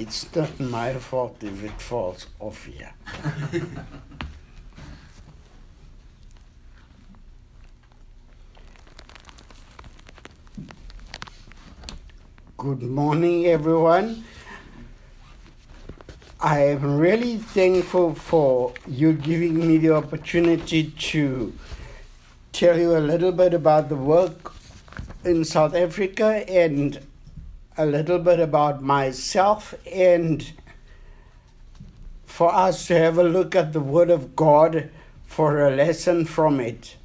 It's not my fault if it falls off here. Good morning, everyone. I am really thankful for you giving me the opportunity to tell you a little bit about the work in South Africa and a little bit about myself and for us to have a look at the Word of God for a lesson from it.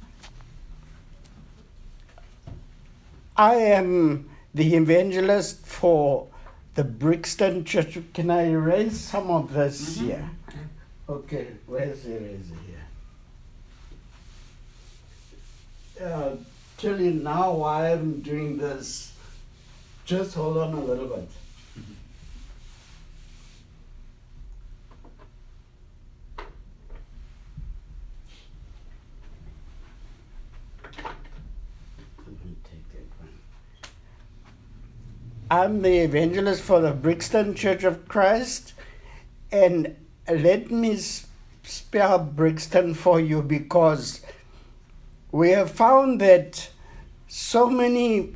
I am the evangelist for the Brixton Church. Can I erase some of this Mhm. here? Okay, where's the eraser here? Uh, tell you now why I'm doing this. Just hold on a little bit. I'm the evangelist for the Brixton Church of Christ, and let me spell Brixton for you because we have found that so many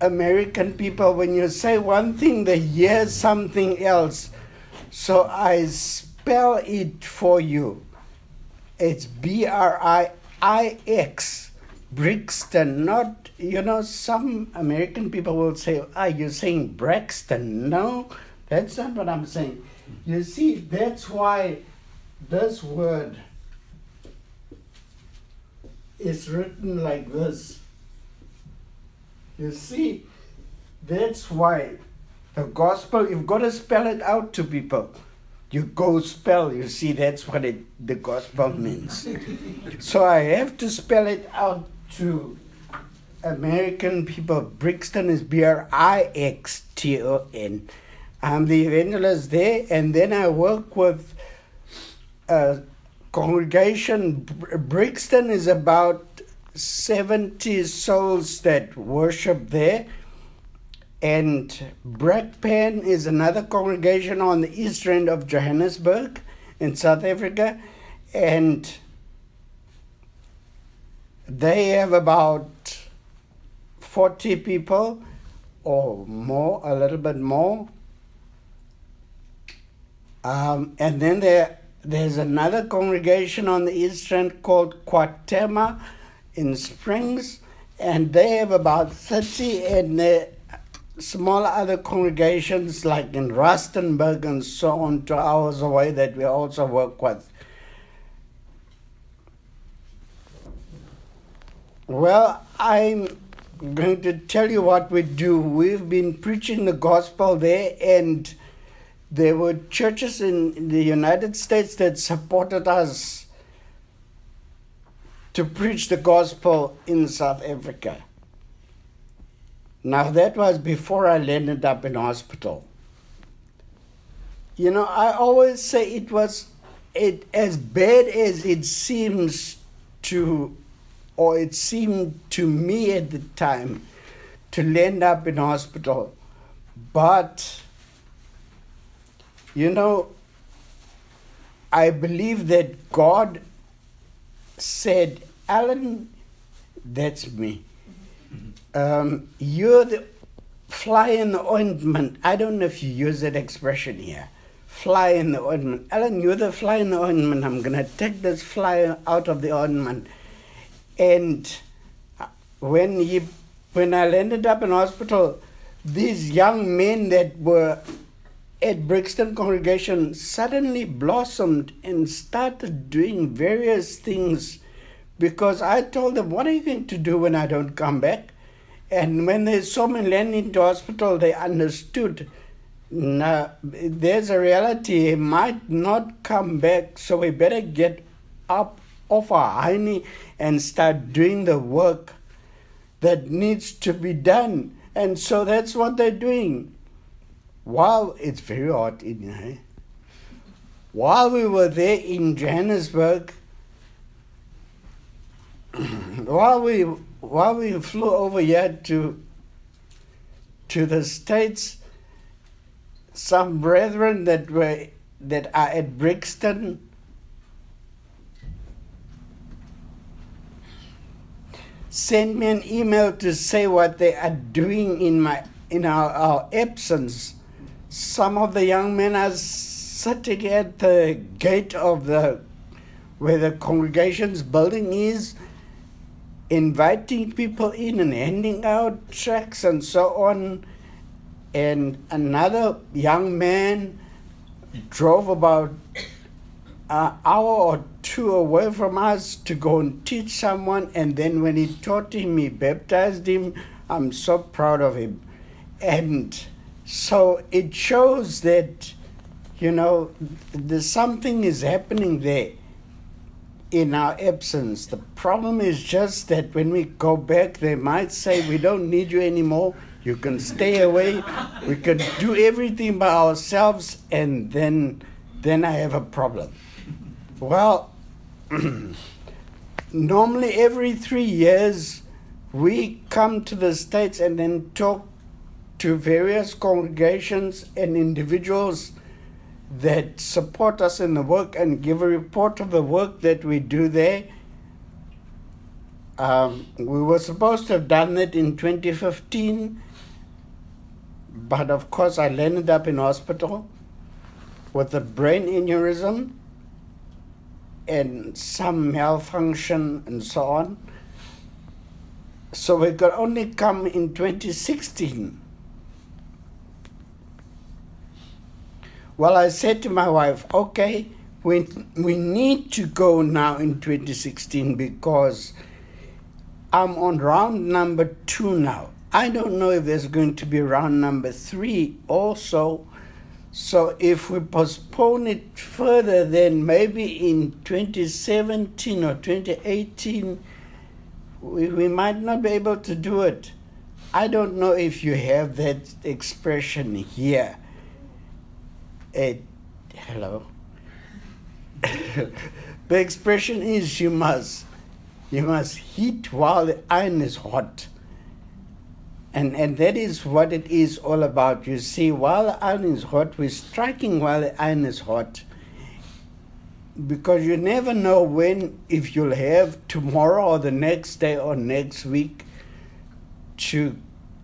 American people, when you say one thing, they hear something else. So I spell it for you. It's B R I I X, Brixton, not, you know, some American people will say, Are you saying Braxton? No, that's not what I'm saying. You see, that's why this word is written like this. You see, that's why the gospel, you've got to spell it out to people. You go spell, you see, that's what it, the gospel means. so I have to spell it out to American people. Brixton is B R I X T O N. I'm the evangelist there, and then I work with a congregation. Br- Brixton is about 70 souls that worship there. And Brakpan is another congregation on the east end of Johannesburg in South Africa. And they have about 40 people or more, a little bit more. Um, and then there, there's another congregation on the east end called KwaThema in Springs, and they have about 30, and smaller other congregations like in Rustenburg and so on, two hours away, that we also work with. Well, I'm going to tell you what we do. We've been preaching the gospel there, and there were churches in the United States that supported us to preach the gospel in South Africa. Now, that was before I landed up in hospital. You know, I always say it was it as bad as it seems to, or it seemed to me at the time, to land up in hospital. But, you know, I believe that God said, Alan, that's me. Um, you're the fly in the ointment. I don't know if you use that expression here. Fly in the ointment. Alan, you're the fly in the ointment. I'm going to take this fly out of the ointment. And when he, when I landed up in hospital, these young men that were at Brixton congregation suddenly blossomed and started doing various things because I told them, What are you going to do when I don't come back? And when they saw me land into hospital, they understood. There's a reality. He might not come back, so we better get up off our hiney and start doing the work that needs to be done. And so that's what they're doing. While it's very hot in here, while we were there in Johannesburg, while we while we flew over yet to to the states, some brethren that were that are at Brixton sent me an email to say what they are doing in my in our, our absence. Some of the young men are sitting at the gate of the where the congregation's building is, inviting people in and handing out tracts and so on. And another young man drove about an hour or two away from us to go and teach someone. And then when he taught him, he baptized him. I'm so proud of him. And so it shows that, you know, something is happening there in our absence. The problem is just that when we go back, they might say, We don't need you anymore. You can stay away. We can do everything by ourselves, and then, then I have a problem. Well, normally every three years, we come to the States and then talk to various congregations and individuals that support us in the work and give a report of the work that we do there. Um, we were supposed to have done it in 2015, but of course, I landed up in hospital with a brain aneurysm and some malfunction and so on. So we could only come in 2016. Well, I said to my wife, okay, we, we need to go now in 2016 because I'm on round number two now. I don't know if there's going to be round number three also. So if we postpone it further, then maybe in 2017 or 2018, we, we might not be able to do it. I don't know if you have that expression here hello. the expression is you must you must heat while the iron is hot. And and that is what it is all about. You see, while the iron is hot, we're striking while the iron is hot. Because you never know when if you'll have tomorrow or the next day or next week to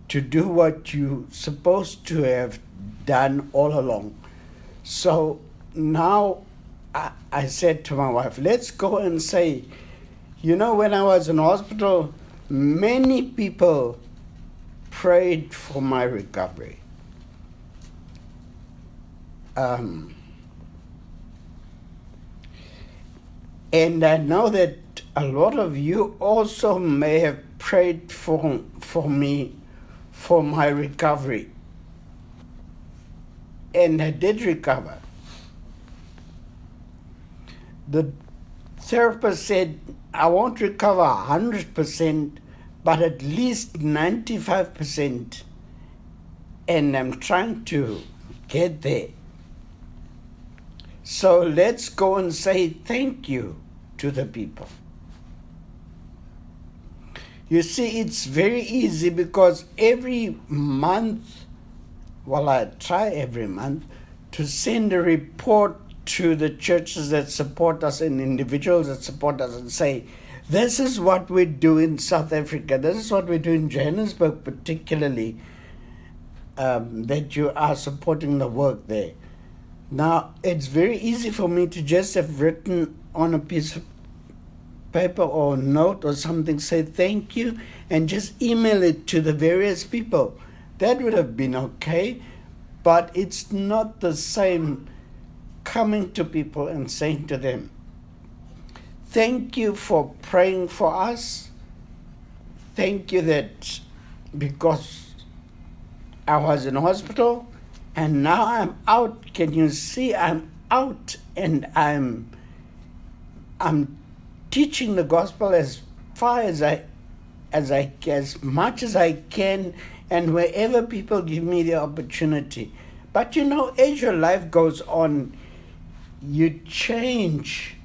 to do what you're supposed to have done all along. So now I, I said to my wife, let's go and say, you know, when I was in hospital, many people prayed for my recovery. Um, and I know that a lot of you also may have prayed for, for me for my recovery and I did recover. The therapist said, I won't recover 100%, but at least 95%. And I'm trying to get there. So let's go and say thank you to the people. You see, it's very easy because every month well, I try every month to send a report to the churches that support us and individuals that support us and say, this is what we do in South Africa, this is what we do in Johannesburg, particularly, um, that you are supporting the work there. Now, it's very easy for me to just have written on a piece of paper or note or something, say thank you, and just email it to the various people. That would have been okay, but it's not the same coming to people and saying to them, Thank you for praying for us. Thank you that because I was in hospital and now I'm out. Can you see I'm out and I'm I'm teaching the gospel as far as I as I as much as I can and wherever people give me the opportunity. But you know, as your life goes on, you change.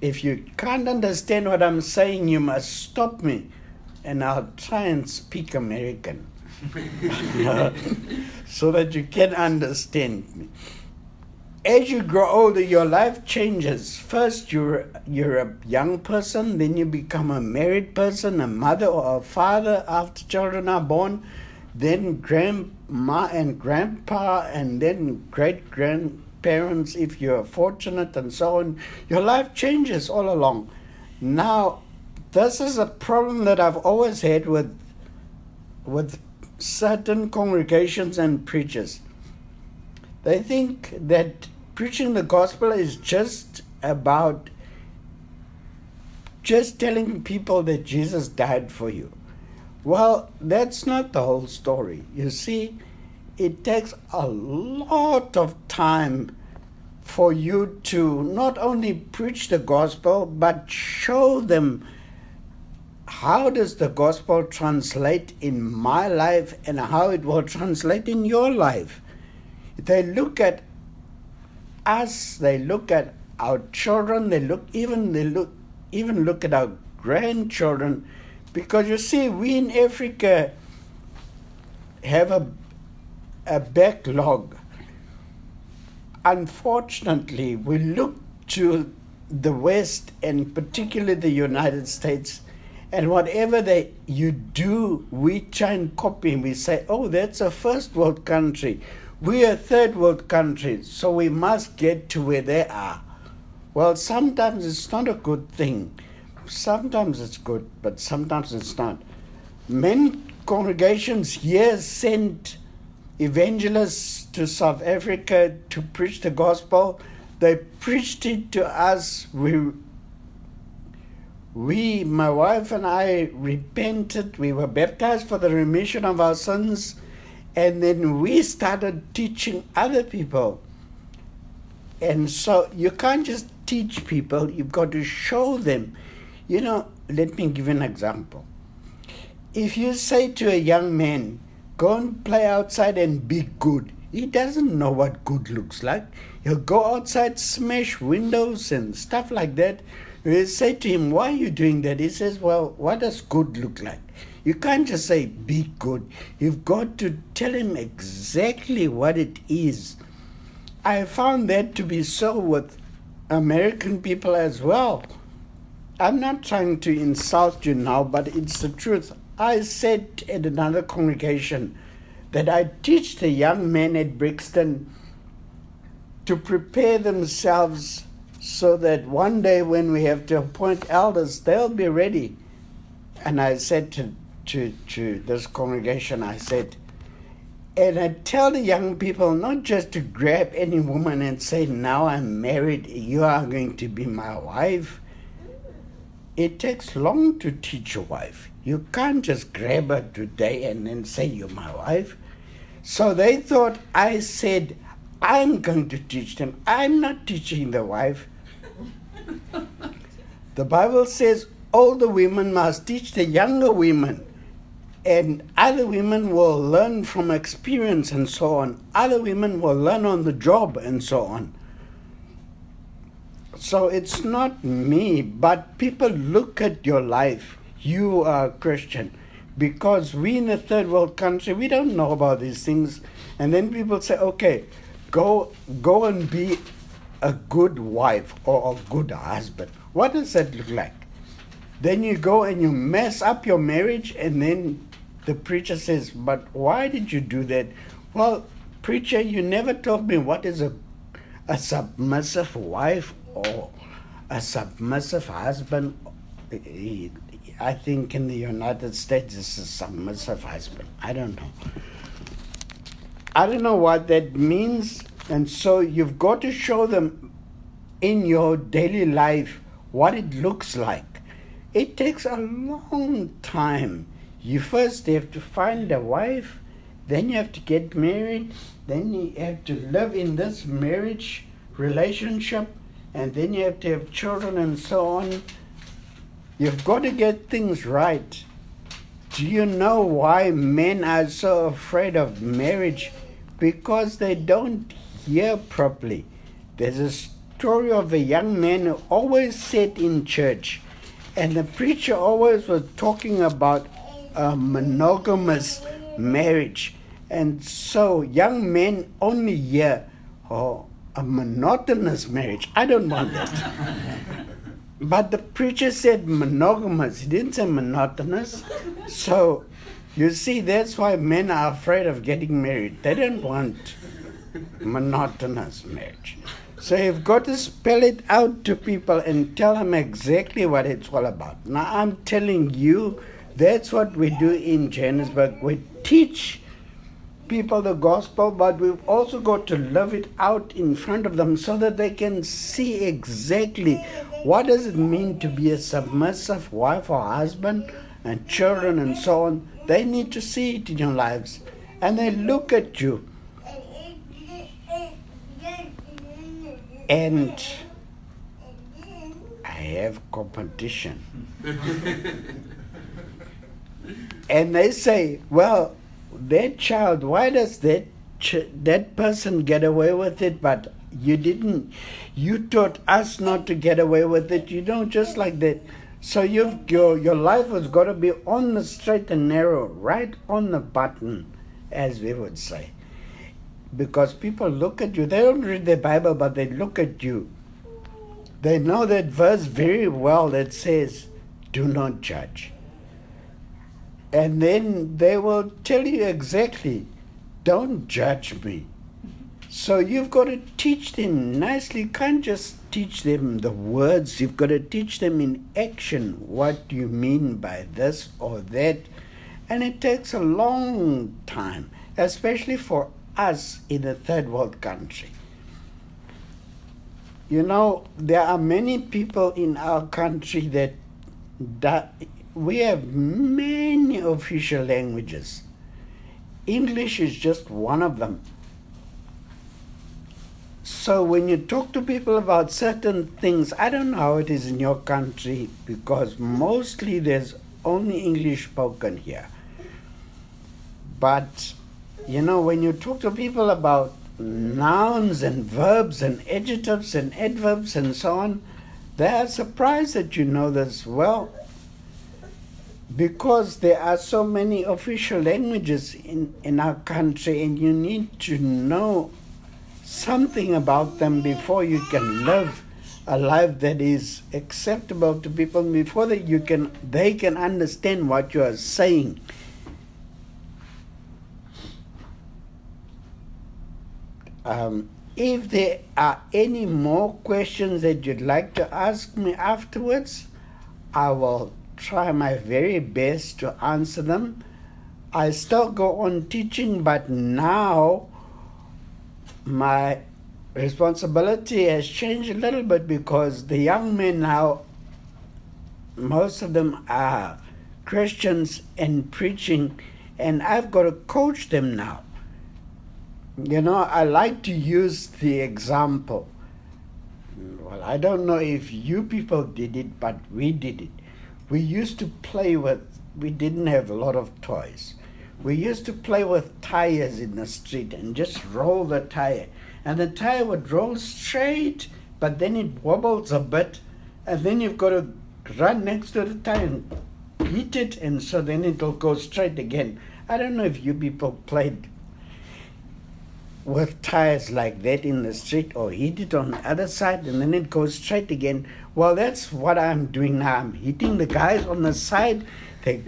If you can't understand what I'm saying, you must stop me and I'll try and speak American. so that you can understand me. As you grow older, your life changes. First, you're, you're a young person, then you become a married person, a mother or a father after children are born, then grandma and grandpa, and then great grandparents if you're fortunate, and so on. Your life changes all along. Now, this is a problem that I've always had with, with certain congregations and preachers. They think that preaching the gospel is just about just telling people that Jesus died for you. Well, that's not the whole story. You see, it takes a lot of time for you to not only preach the gospel but show them how does the gospel translate in my life and how it will translate in your life. They look at us, they look at our children, they look even they look even look at our grandchildren because you see we in Africa have a a backlog. Unfortunately, we look to the West and particularly the United States and whatever they you do, we try and copy. We say, "Oh, that's a first world country. We're third world countries, so we must get to where they are." Well, sometimes it's not a good thing. Sometimes it's good, but sometimes it's not. Many congregations here sent evangelists to South Africa to preach the gospel. They preached it to us. We we, my wife and I, repented. We were baptized for the remission of our sins. And then we started teaching other people. And so you can't just teach people, you've got to show them. You know, let me give an example. If you say to a young man, go and play outside and be good, he doesn't know what good looks like. He'll go outside, smash windows and stuff like that we say to him, Why are you doing that? He says, Well, what does good look like? You can't just say, Be good. You've got to tell him exactly what it is. I found that to be so with American people as well. I'm not trying to insult you now, but it's the truth. I said at another congregation that I teach the young men at Brixton to prepare themselves so that one day when we have to appoint elders, they'll be ready. And I said to, to, to this congregation, I said, and I tell the young people not just to grab any woman and say, Now I'm married, you are going to be my wife. It takes long to teach a wife. You can't just grab her today and then say, You're my wife. So they thought I said, I'm going to teach them. I'm not teaching the wife. The Bible says older women must teach the younger women, and other women will learn from experience and so on. Other women will learn on the job and so on. So it's not me, but people look at your life. You are a Christian. Because we in a third world country, we don't know about these things. And then people say, okay, go go and be a good wife or a good husband. What does that look like? Then you go and you mess up your marriage, and then the preacher says, But why did you do that? Well, preacher, you never told me what is a, a submissive wife or a submissive husband. I think in the United States it's a submissive husband. I don't know. I don't know what that means. And so you've got to show them in your daily life what it looks like. It takes a long time. You first have to find a wife, then you have to get married, then you have to live in this marriage relationship, and then you have to have children and so on. You've got to get things right. Do you know why men are so afraid of marriage? Because they don't hear properly. There's a story of a young man who always sat in church, and the preacher always was talking about a monogamous marriage. And so young men only hear, oh, a monotonous marriage. I don't want that. but the preacher said monogamous. He didn't say monotonous. So you see, that's why men are afraid of getting married. They don't want monotonous marriage. So you've got to spell it out to people and tell them exactly what it's all about. Now, I'm telling you, that's what we do in Johannesburg. We teach people the gospel, but we've also got to live it out in front of them so that they can see exactly what does it mean to be a submissive wife or husband and children and so on. They need to see it in your lives. And they look at you and I have competition. and they say, well, that child, why does that ch- that person get away with it, but you didn't? You taught us not to get away with it. You don't just like that. So you've, your your life has got to be on the straight and narrow, right on the button, as we would say because people look at you. They don't read the Bible, but they look at you. They know that verse very well that says, Do not judge. And then they will tell you exactly, Don't judge me. So you've got to teach them nicely. You can't just teach them the words, you've got to teach them in action what you mean by this or that. And it takes a long time, especially for us in a third world country. You know, there are many people in our country that, that we have many official languages. English is just one of them. So when you talk to people about certain things, I don't know how it is in your country because mostly there's only English spoken here. But you know, when you talk to people about nouns and verbs and adjectives and adverbs and so on, they are surprised that you know this well because there are so many official languages in, in our country and you need to know something about them before you can live a life that is acceptable to people before that you can they can understand what you are saying. Um, if there are any more questions that you'd like to ask me afterwards, I will try my very best to answer them. I still go on teaching, but now my responsibility has changed a little bit because the young men now, most of them are Christians and preaching, and I've got to coach them now. You know, I like to use the example. Well, I don't know if you people did it, but we did it. We used to play with, we didn't have a lot of toys. We used to play with tires in the street and just roll the tire. And the tire would roll straight, but then it wobbles a bit, and then you've got to run next to the tire and hit it, and so then it'll go straight again. I don't know if you people played with tires like that in the street or hit it on the other side and then it goes straight again. Well, that's what I'm doing now. I'm hitting the guys on the side. They're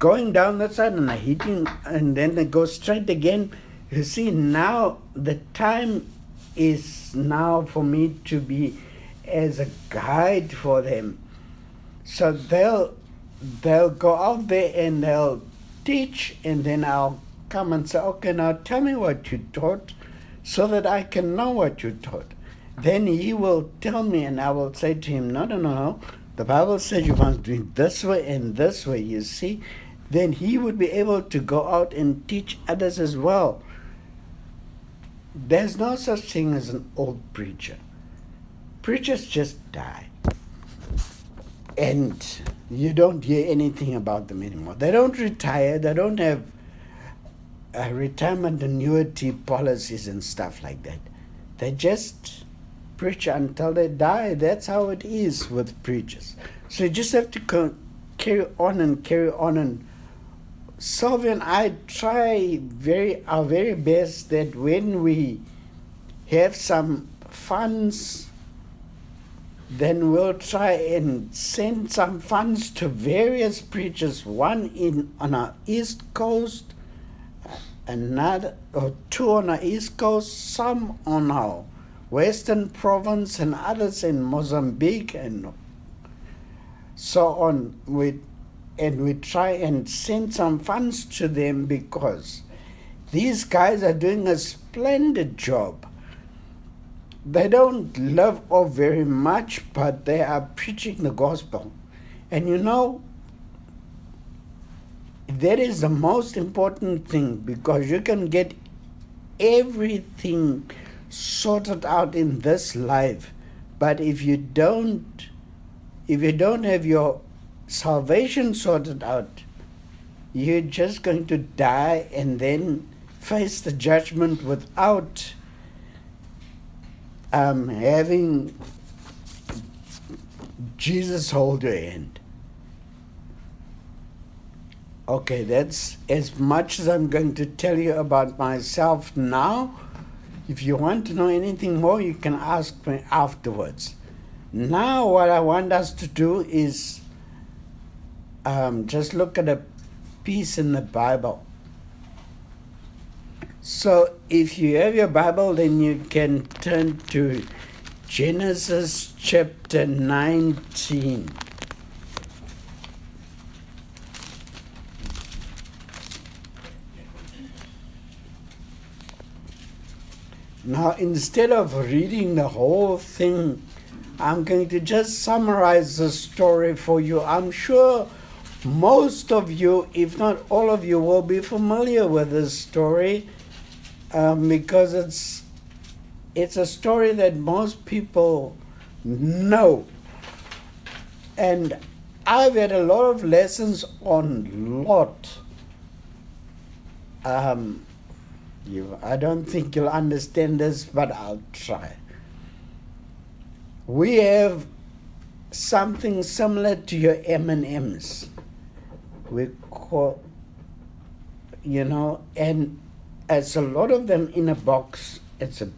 going down the side and I'm hitting, and then they go straight again. You see, now the time is now for me to be as a guide for them. So they'll they'll go out there and they'll teach, and then I'll come and say, okay, now tell me what you taught so that I can know what you taught. Then he will tell me, and I will say to him, No, no, no, no. The Bible says you must do it this way and this way, you see. Then he would be able to go out and teach others as well. There's no such thing as an old preacher. Preachers just die. And you don't hear anything about them anymore. They don't retire, they don't have uh, retirement annuity policies and stuff like that. They just preach until they die. That's how it is with preachers. So you just have to co- carry on and carry on and Sylvia and I try very our very best that when we have some funds, then we'll try and send some funds to various preachers, one in on our east coast, another or two on our east coast, some on our western province, and others in Mozambique and so on. We and we try and send some funds to them because these guys are doing a splendid job. They don't love off very much, but they are preaching the gospel. And you know, that is the most important thing because you can get everything sorted out in this life. But if you don't if you don't have your salvation sorted out, you're just going to die and then face the judgment without um, having Jesus hold your hand. Okay, that's as much as I'm going to tell you about myself now. If you want to know anything more, you can ask me afterwards. Now, what I want us to do is um, just look at a piece in the Bible. So, if you have your Bible, then you can turn to Genesis chapter 19. Now, instead of reading the whole thing, I'm going to just summarize the story for you. I'm sure most of you, if not all of you, will be familiar with this story um, because it's it's a story that most people know. And I've had a lot of lessons on Lot. Um, you, I don't think you'll understand this, but I'll try. We have something similar to your M and M's we call, you know, and it's a lot of them in a box. It's a,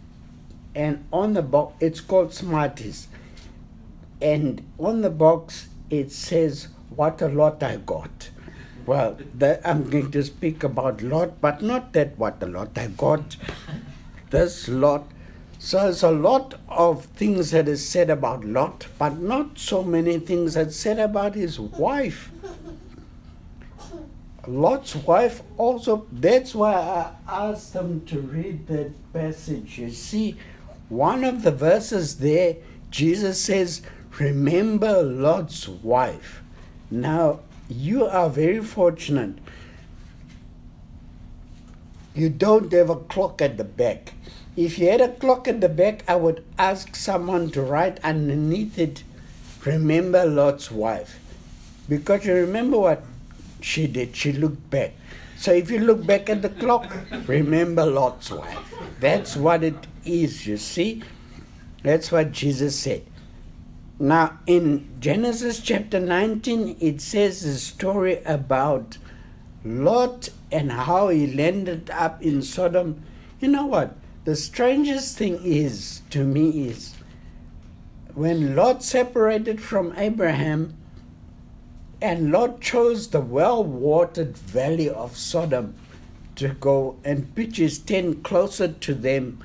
and on the box, it's called Smarties. And on the box, it says, What a lot I got. Well, I'm going to speak about lot, but not that what the lot I got. this lot. So there's a lot of things that is said about Lot, but not so many things that said about his wife. Lot's wife also, that's why I asked them to read that passage. You see, one of the verses there, Jesus says, Remember Lot's wife. Now, you are very fortunate. You don't have a clock at the back. If you had a clock at the back, I would ask someone to write underneath it, Remember Lot's wife. Because you remember what she did. She looked back. So if you look back at the clock, remember Lot's wife. That's what it is, you see. That's what Jesus said. Now, in Genesis chapter 19, it says a story about Lot and how he landed up in Sodom. You know what? The strangest thing is, to me, is when Lot separated from Abraham, and Lot chose the well watered valley of Sodom to go and pitch his tent closer to them.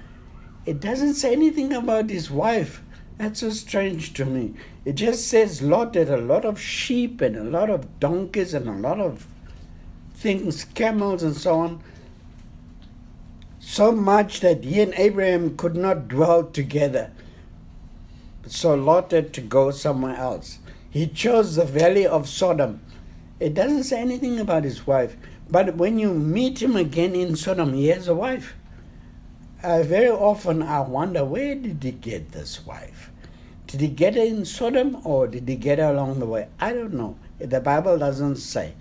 It doesn't say anything about his wife. That's so strange to me. It just says Lot had a lot of sheep and a lot of donkeys and a lot of things, camels and so on. So much that he and Abraham could not dwell together. So Lot had to go somewhere else. He chose the valley of Sodom. It doesn't say anything about his wife, but when you meet him again in Sodom, he has a wife. Uh, very often I wonder where did he get this wife? Did he get her in Sodom or did he get her along the way? I don't know. The Bible doesn't say.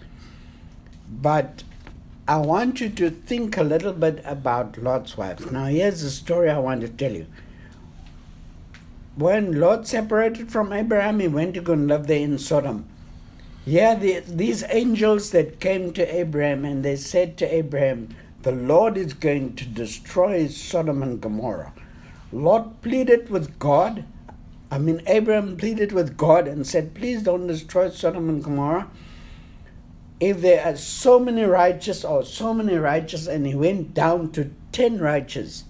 But I want you to think a little bit about Lot's wife. Now, here's the story I want to tell you when Lot separated from Abraham, he went to go and live there in Sodom. Yeah, the, these angels that came to Abraham and they said to Abraham, The Lord is going to destroy Sodom and Gomorrah. Lot pleaded with God. I mean, Abraham pleaded with God and said, Please don't destroy Sodom and Gomorrah. If there are so many righteous or so many righteous, and he went down to 10 righteous,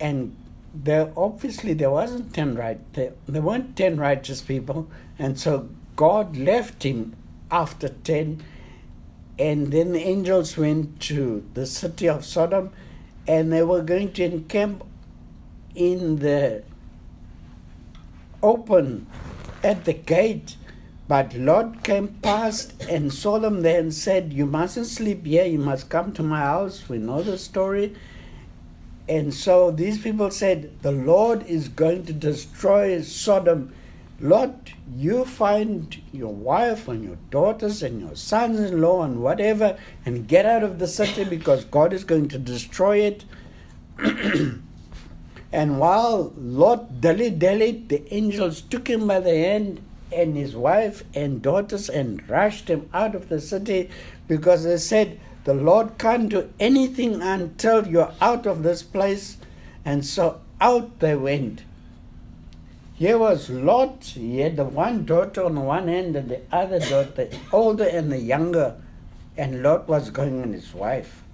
and there obviously there wasn't 10 right there, there weren't 10 righteous people and so God left him after 10, and then the angels went to the city of Sodom, and they were going to encamp in the open at the gate. But Lot came past and saw them there and said, You mustn't sleep here, you must come to my house. We know the story. And so these people said, The Lord is going to destroy Sodom Lot, you find your wife and your daughters and your sons in law and whatever and get out of the city because God is going to destroy it. and while Lot dilly dallied, the angels took him by the hand and his wife and daughters and rushed him out of the city because they said, The Lord can't do anything until you're out of this place. And so out they went. Here was Lot. He had the one daughter on one end and the other daughter, older and the younger. And Lot was going and his wife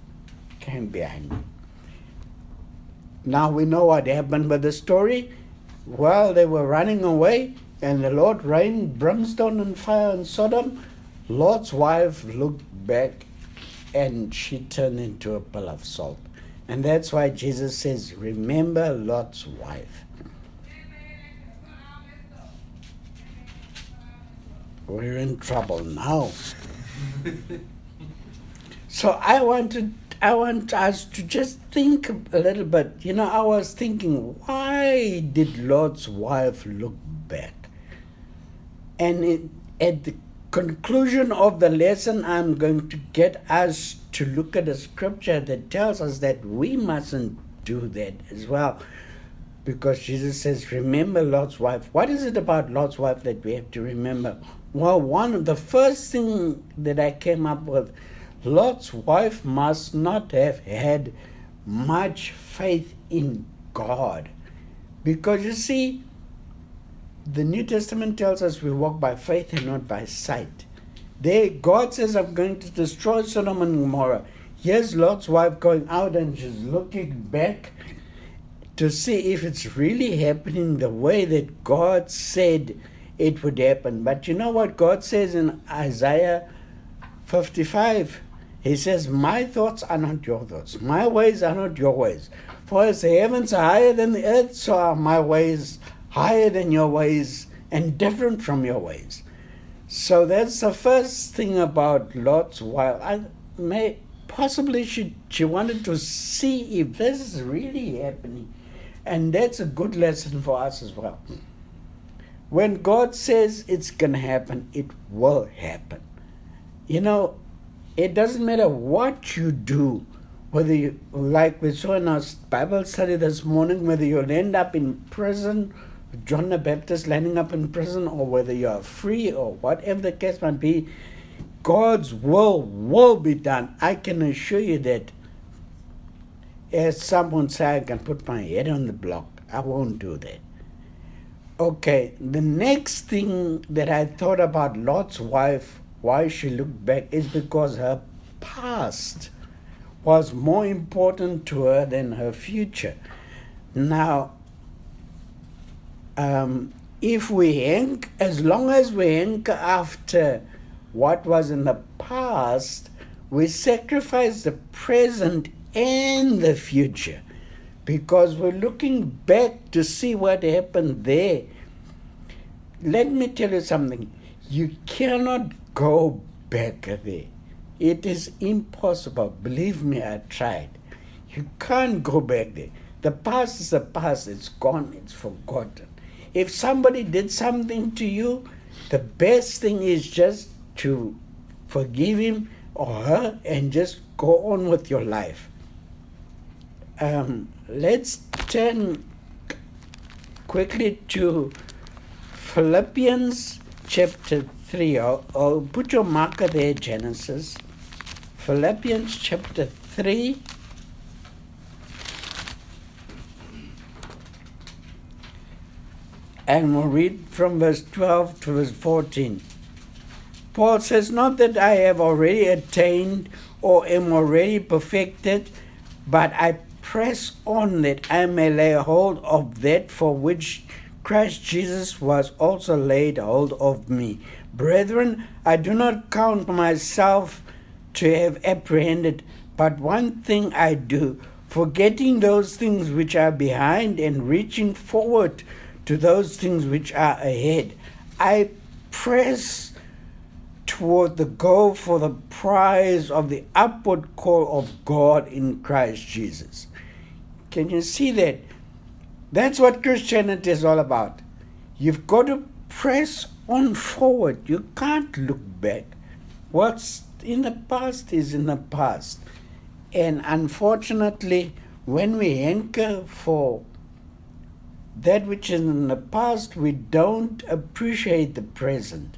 came behind him. Now we know what happened with the story. While they were running away, and the Lord rained brimstone and fire on Sodom, Lot's wife looked back and she turned into a pillar of salt. And that's why Jesus says, Remember Lot's wife. We're in trouble now. so I wanted I want us to just think a little bit. You know, I was thinking, why did Lot's wife look back? And it, at the conclusion of the lesson, I'm going to get us to look at a scripture that tells us that we mustn't do that as well. Because Jesus says, Remember Lot's wife. What is it about Lot's wife that we have to remember? Well, one of the first thing that I came up with, Lot's wife must not have had much faith in God. Because you see, the New Testament tells us we walk by faith and not by sight. There, God says, I'm going to destroy Sodom and Gomorrah. Here's Lot's wife going out and she's looking back to see if it's really happening the way that God said it would happen. But you know what God says in Isaiah 55? He says, My thoughts are not your thoughts, my ways are not your ways. For as the heavens are higher than the earth, so are my ways higher than your ways and different from your ways. So that's the first thing about Lot's wife. I may possibly she she wanted to see if this is really happening. And that's a good lesson for us as well. When God says it's going to happen, it will happen. You know, it doesn't matter what you do, whether you, like we saw in our Bible study this morning, whether you'll end up in prison, John the Baptist landing up in prison, or whether you're free, or whatever the case might be, God's will will be done. I can assure you that. As someone said, I can put my head on the block. I won't do that. Okay, the next thing that I thought about Lot's wife, why she looked back, is because her past was more important to her than her future. Now, um, if we hang, as long as we anchor after what was in the past, we sacrifice the present and the future because we're looking back to see what happened there. Let me tell you something. You cannot go back there. It is impossible. Believe me, I tried. You can't go back there. The past is the past, it's gone, it's forgotten. If somebody did something to you, the best thing is just to forgive him or her and just go on with your life. Um, let's turn quickly to Philippians chapter 3. Oh, put your marker there, Genesis. Philippians chapter 3. And we'll read from verse 12 to verse 14. Paul says, Not that I have already attained or am already perfected, but I press on that I may lay hold of that for which Christ Jesus was also laid hold of me. Brethren, I do not count myself to have apprehended, but one thing I do, forgetting those things which are behind and reaching forward to those things which are ahead. I press toward the goal for the prize of the upward call of God in Christ Jesus. Can you see that? That's what Christianity is all about. You've got to press on forward. You can't look back. What's in the past is in the past. And unfortunately, when we anchor for that which is in the past, we don't appreciate the present.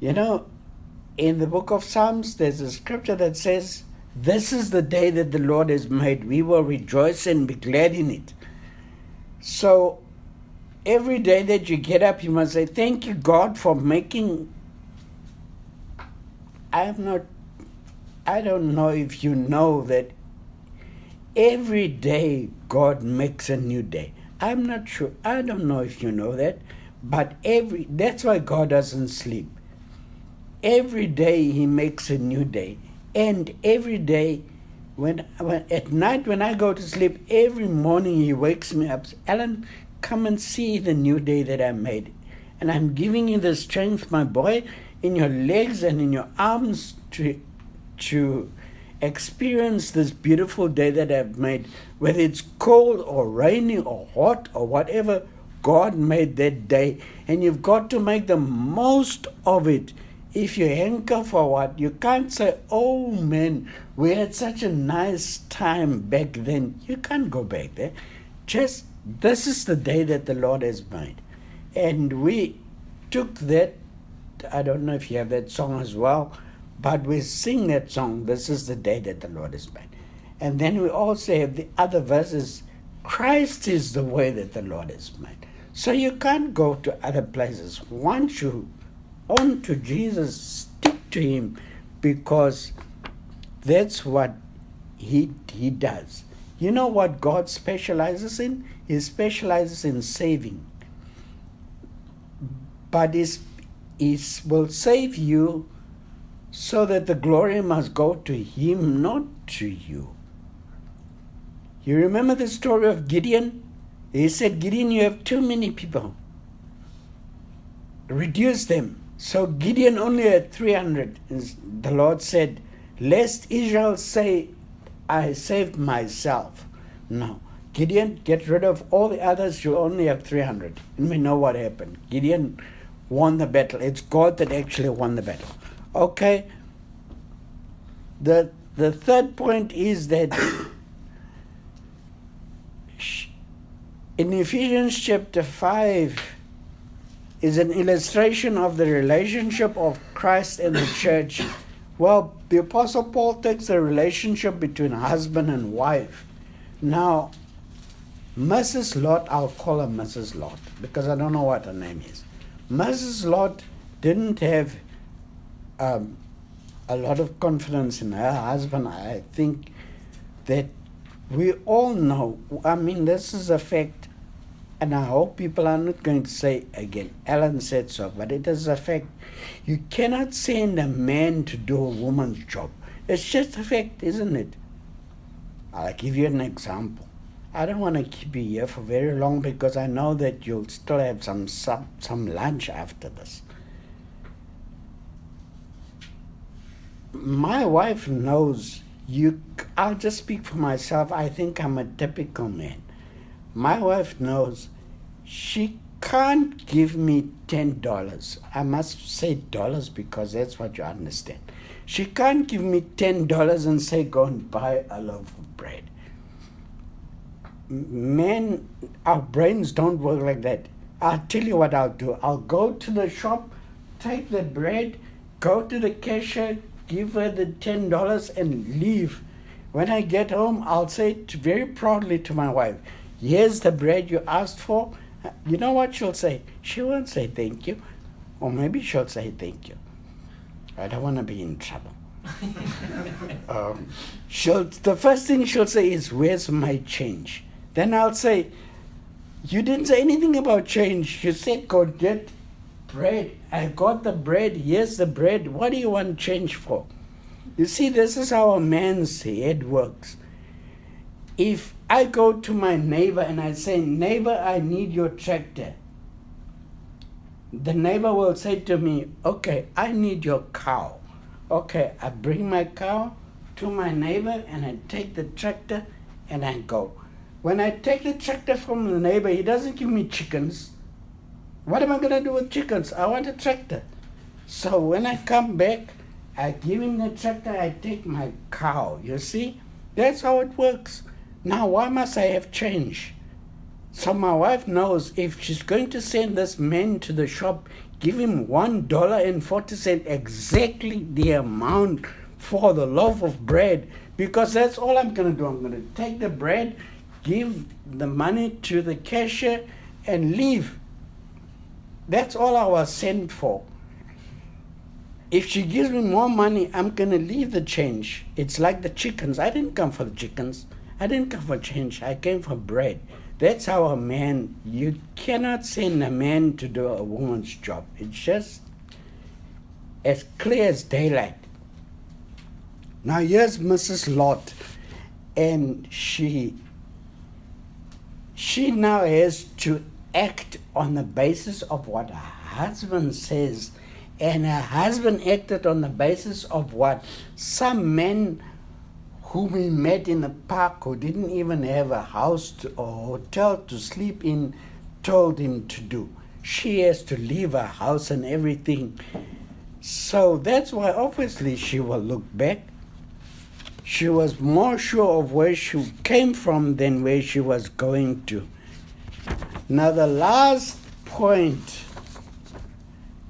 You know, in the book of Psalms, there's a scripture that says, This is the day that the Lord has made. We will rejoice and be glad in it. So, every day that you get up, you must say, Thank you, God, for making. I'm not. I don't know if you know that every day God makes a new day. I'm not sure. I don't know if you know that, but every that's why God doesn't sleep. Every day he makes a new day. And every day when, when at night when I go to sleep, every morning he wakes me up. Alan, come and see the new day that I made. And I'm giving you the strength, my boy, in your legs and in your arms to to experience this beautiful day that I've made, whether it's cold or rainy or hot or whatever, God made that day, and you've got to make the most of it. If you hanker for what, you can't say, Oh man, we had such a nice time back then. You can't go back there. Just this is the day that the Lord has made. And we took that, I don't know if you have that song as well but we sing that song, This is the day that the Lord has made. And then we also have the other verses, Christ is the way that the Lord has made. So you can't go to other places. Once you on to Jesus, stick to him because that's what he he does. You know what God specializes in? He specializes in saving. But he will save you so that the glory must go to him, not to you. You remember the story of Gideon? He said, Gideon, you have too many people. Reduce them. So Gideon only had 300. The Lord said, Lest Israel say, I saved myself. No. Gideon, get rid of all the others, you only have 300. And we know what happened. Gideon won the battle. It's God that actually won the battle. Okay. The the third point is that in Ephesians chapter 5 is an illustration of the relationship of Christ and the church. Well, the Apostle Paul takes the relationship between husband and wife. Now, Mrs. Lot, I'll call her Mrs. Lot because I don't know what her name is. Mrs. Lot didn't have um, a lot of confidence in her husband. I think that we all know, I mean, this is a fact, and I hope people are not going to say again, Alan said so, but it is a fact. You cannot send a man to do a woman's job. It's just a fact, isn't it? I'll give you an example. I don't want to keep you here for very long because I know that you'll still have some some, some lunch after this. my wife knows you i'll just speak for myself i think i'm a typical man my wife knows she can't give me ten dollars. I must say dollars because that's what you understand. She can't give me ten dollars and say go and buy a loaf of bread. Men our brains don't work like that. I'll tell you what i'll do. I'll go to the shop take the bread, go to the cashier, give her the ten dollars, and leave. When I get home, I'll say very proudly to my wife, "Here's the bread you asked for." You know what she'll say? She won't say thank you, or maybe she'll say thank you. I don't want to be in trouble. um, she'll, the first thing she'll say is, Where's my change? Then I'll say, You didn't say anything about change. You said, Go get bread. I got the bread. Here's the bread. What do you want change for? You see, this is how a man's head works. If I go to my neighbor and I say, Neighbor, I need your tractor, the neighbor will say to me, Okay, I need your cow. Okay, I bring my cow to my neighbor and I take the tractor and I go. When I take the tractor from the neighbor, he doesn't give me chickens. What am I going to do with chickens? I want a tractor. So when I come back, I give him the tractor, I take my cow. You see? That's how it works. Now, why must I have change? So my wife knows if she's going to send this man to the shop, give him one dollar and forty cent exactly the amount for the loaf of bread because that's all I'm going to do. I'm going to take the bread, give the money to the cashier, and leave. That's all I was sent for. If she gives me more money, I'm going to leave the change. It's like the chickens. I didn't come for the chickens. I didn't come for change. I came for bread. That's how a man, you cannot send a man to do a woman's job. It's just as clear as daylight. Now, here's Mrs. Lot, and she she now has to act on the basis of what her husband says, and her husband acted on the basis of what some men whom we met in a park who didn't even have a house to, or hotel to sleep in told him to do. She has to leave her house and everything. So that's why obviously she will look back. She was more sure of where she came from than where she was going to. Now, the last point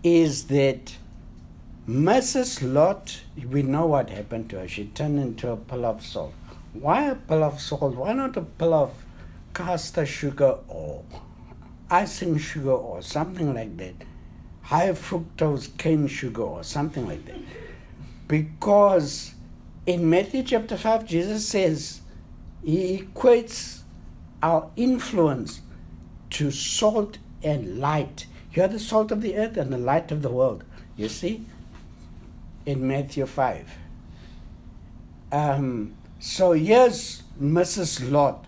is that Mrs. Lot, we know what happened to her. She turned into a pill of salt. Why a pill of salt? Why not a pill of caster sugar or icing sugar or something like that? High fructose cane sugar or something like that. Because in Matthew chapter 5, Jesus says he equates our influence to salt and light. You're the salt of the earth and the light of the world. You see? In Matthew 5. Um, so here's Mrs. Lot.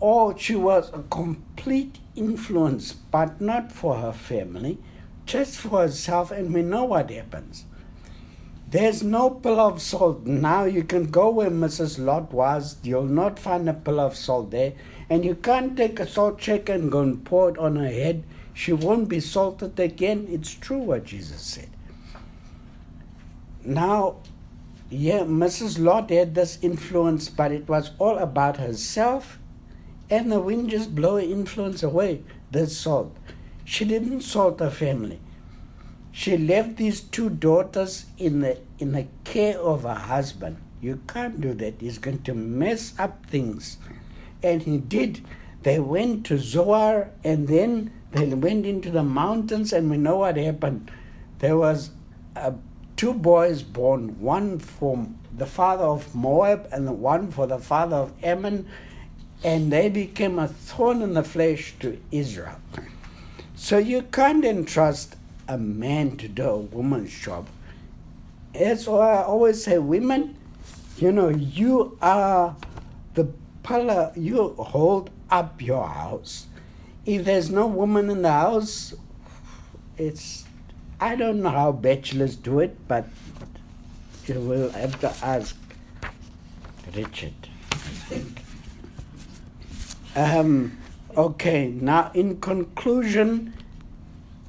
Oh, she was a complete influence, but not for her family, just for herself, and we know what happens. There's no pillar of salt. Now you can go where Mrs. Lot was, you'll not find a pillar of salt there, and you can't take a salt shaker and go and pour it on her head. She won't be salted again. It's true what Jesus said. Now, yeah, Mrs. Lot had this influence, but it was all about herself, and the wind just blew her influence away. This salt. She didn't salt her family. She left these two daughters in the in the care of her husband. You can't do that. He's going to mess up things. And he did. They went to Zoar and then they went into the mountains and we know what happened. There was a two boys born, one for the father of Moab and one for the father of Ammon, and they became a thorn in the flesh to Israel. So you can't entrust a man to do a woman's job. That's why I always say, women, you know, you are the pillar, you hold up your house. If there's no woman in the house, it's I don't know how bachelors do it, but you will have to ask Richard, I think. Um, okay, now in conclusion,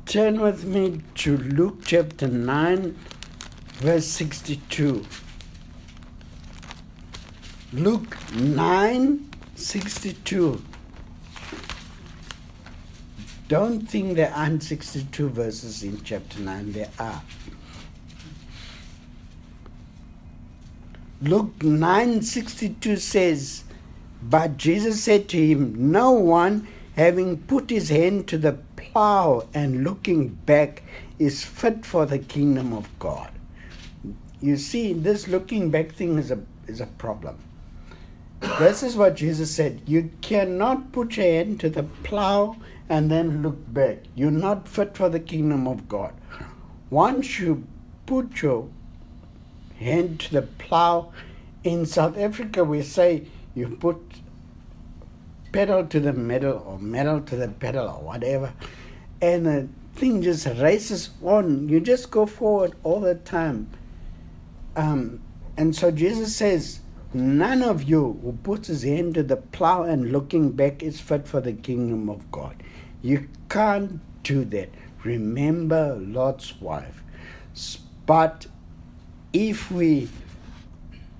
turn with me to Luke chapter 9, verse 62. Luke 9, 62. Don't think there aren't 62 verses in chapter 9. There are. Luke 9:62 says, "But Jesus said to him, No one having put his hand to the plow and looking back is fit for the kingdom of God." You see, this looking back thing is a is a problem. This is what Jesus said. You cannot put your hand to the plow and then look back. You're not fit for the kingdom of God. Once you put your hand to the plow. In South Africa, we say you put pedal to the metal or metal to the pedal or whatever, and the thing just races on. You just go forward all the time. Um, and so Jesus says, None of you who puts his hand to the plow and looking back is fit for the kingdom of God. You can't do that. Remember Lot's wife. But if we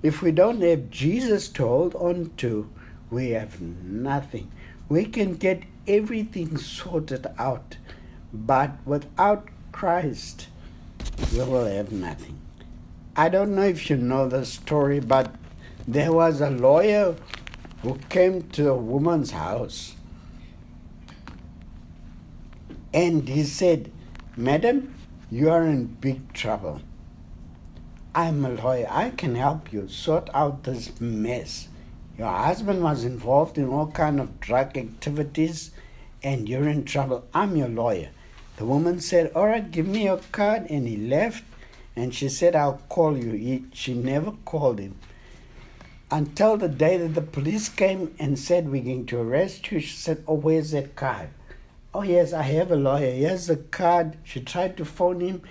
if we don't have Jesus to hold on to, we have nothing. We can get everything sorted out, but without Christ, we will have nothing. I don't know if you know the story, but there was a lawyer who came to a woman's house and he said, Madam, you are in big trouble. I'm a lawyer. I can help you sort out this mess. Your husband was involved in all kind of drug activities and you're in trouble. I'm your lawyer. The woman said, All right, give me your card. And he left. And she said, I'll call you. He, she never called him. Until the day that the police came and said, We're going to arrest you. She said, Oh, where's that card? Oh, yes, I have a lawyer. Here's the card. She tried to phone him.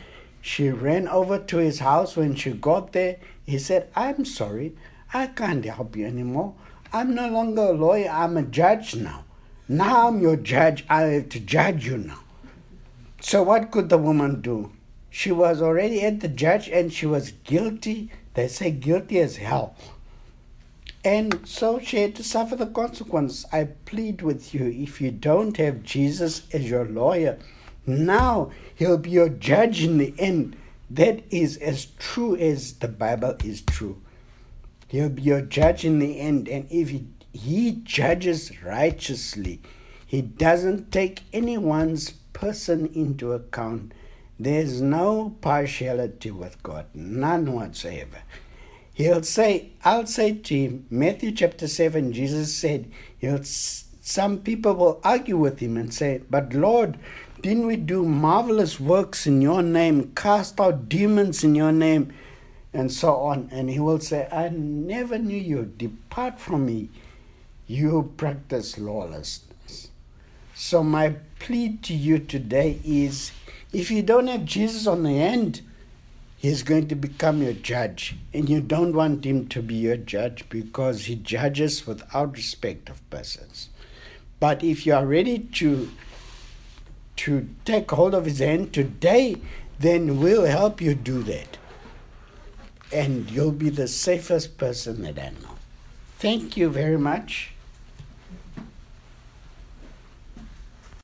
She ran over to his house. When she got there, he said, I'm sorry, I can't help you anymore. I'm no longer a lawyer, I'm a judge now. Now I'm your judge, I have to judge you now. So, what could the woman do? She was already at the judge and she was guilty. They say guilty as hell. And so she had to suffer the consequence. I plead with you if you don't have Jesus as your lawyer, now he'll be your judge in the end. That is as true as the Bible is true. He'll be your judge in the end. And if he, he judges righteously, he doesn't take anyone's person into account. There's no partiality with God, none whatsoever. He'll say, I'll say to him, Matthew chapter 7, Jesus said, he'll, some people will argue with him and say, But Lord, didn't we do marvelous works in your name, cast out demons in your name, and so on? And he will say, I never knew you. Depart from me. You practice lawlessness. So, my plea to you today is if you don't have Jesus on the end, he's going to become your judge. And you don't want him to be your judge because he judges without respect of persons. But if you are ready to to take hold of his hand today, then we'll help you do that. And you'll be the safest person that I know. Thank you very much.